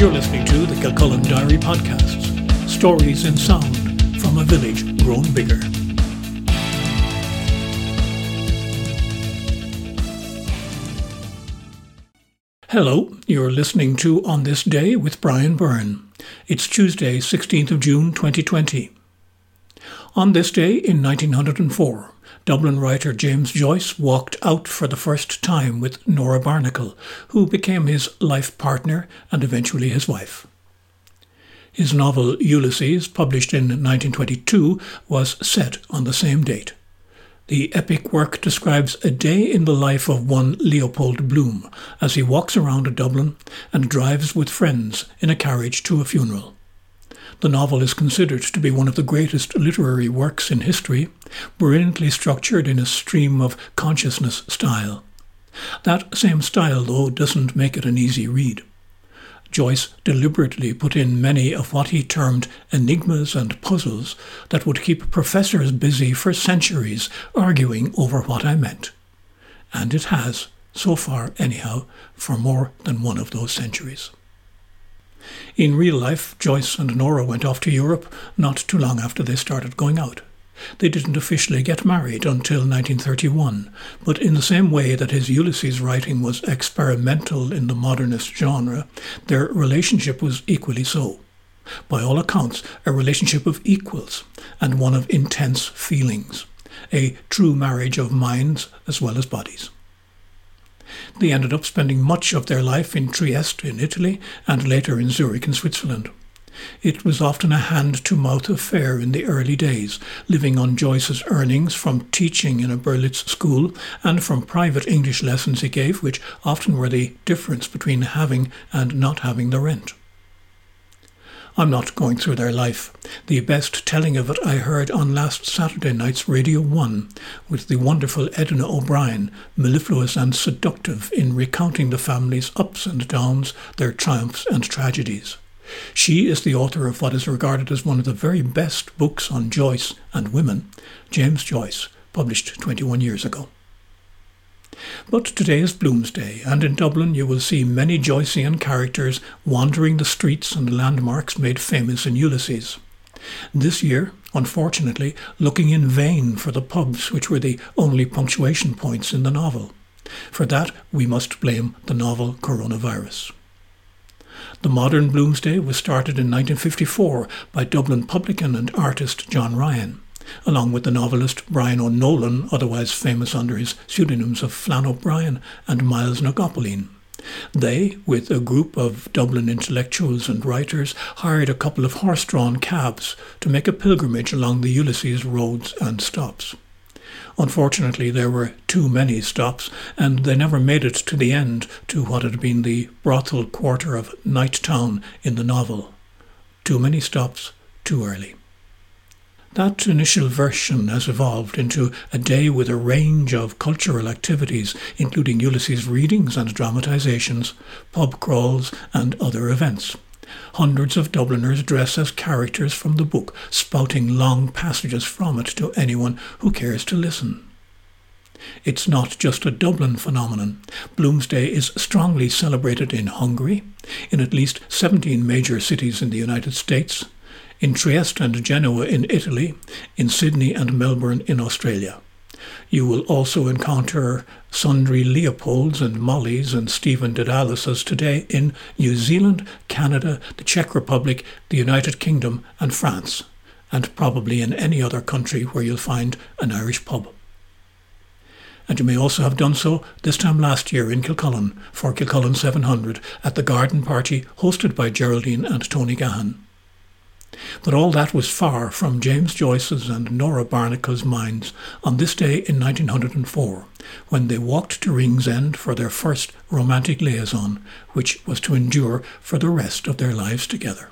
You're listening to the Kilcullen Diary Podcasts, stories in sound from a village grown bigger. Hello, you're listening to On This Day with Brian Byrne. It's Tuesday, 16th of June 2020. On this day in 1904, Dublin writer James Joyce walked out for the first time with Nora Barnacle, who became his life partner and eventually his wife. His novel Ulysses, published in 1922, was set on the same date. The epic work describes a day in the life of one Leopold Bloom as he walks around Dublin and drives with friends in a carriage to a funeral. The novel is considered to be one of the greatest literary works in history, brilliantly structured in a stream of consciousness style. That same style, though, doesn't make it an easy read. Joyce deliberately put in many of what he termed enigmas and puzzles that would keep professors busy for centuries arguing over what I meant. And it has, so far anyhow, for more than one of those centuries. In real life, Joyce and Nora went off to Europe not too long after they started going out. They didn't officially get married until 1931, but in the same way that his Ulysses writing was experimental in the modernist genre, their relationship was equally so. By all accounts, a relationship of equals and one of intense feelings, a true marriage of minds as well as bodies. They ended up spending much of their life in Trieste in Italy and later in Zurich in Switzerland. It was often a hand to mouth affair in the early days, living on Joyce's earnings from teaching in a Berlitz school and from private English lessons he gave, which often were the difference between having and not having the rent. I'm not going through their life. The best telling of it I heard on last Saturday night's Radio 1 with the wonderful Edna O'Brien, mellifluous and seductive in recounting the family's ups and downs, their triumphs and tragedies. She is the author of what is regarded as one of the very best books on Joyce and women, James Joyce, published 21 years ago. But today is Bloomsday, and in Dublin you will see many Joycean characters wandering the streets and landmarks made famous in Ulysses. This year, unfortunately, looking in vain for the pubs which were the only punctuation points in the novel. For that, we must blame the novel coronavirus. The modern Bloomsday was started in 1954 by Dublin publican and artist John Ryan along with the novelist Brian O'Nolan, otherwise famous under his pseudonyms of Flann O'Brien and Myles na. They, with a group of Dublin intellectuals and writers, hired a couple of horse drawn cabs to make a pilgrimage along the Ulysses roads and stops. Unfortunately, there were too many stops, and they never made it to the end to what had been the brothel quarter of Night Town in the novel. Too many stops, too early. That initial version has evolved into a day with a range of cultural activities, including Ulysses readings and dramatisations, pub crawls, and other events. Hundreds of Dubliners dress as characters from the book, spouting long passages from it to anyone who cares to listen. It's not just a Dublin phenomenon. Bloomsday is strongly celebrated in Hungary, in at least 17 major cities in the United States, in Trieste and Genoa in Italy, in Sydney and Melbourne in Australia. You will also encounter sundry Leopolds and Mollys and Stephen Dedalus today in New Zealand, Canada, the Czech Republic, the United Kingdom, and France, and probably in any other country where you'll find an Irish pub. And you may also have done so this time last year in Kilcullen for Kilcullen 700 at the garden party hosted by Geraldine and Tony Gahan. But all that was far from James Joyce's and Nora Barnacle's minds on this day in 1904, when they walked to Ringsend for their first romantic liaison, which was to endure for the rest of their lives together.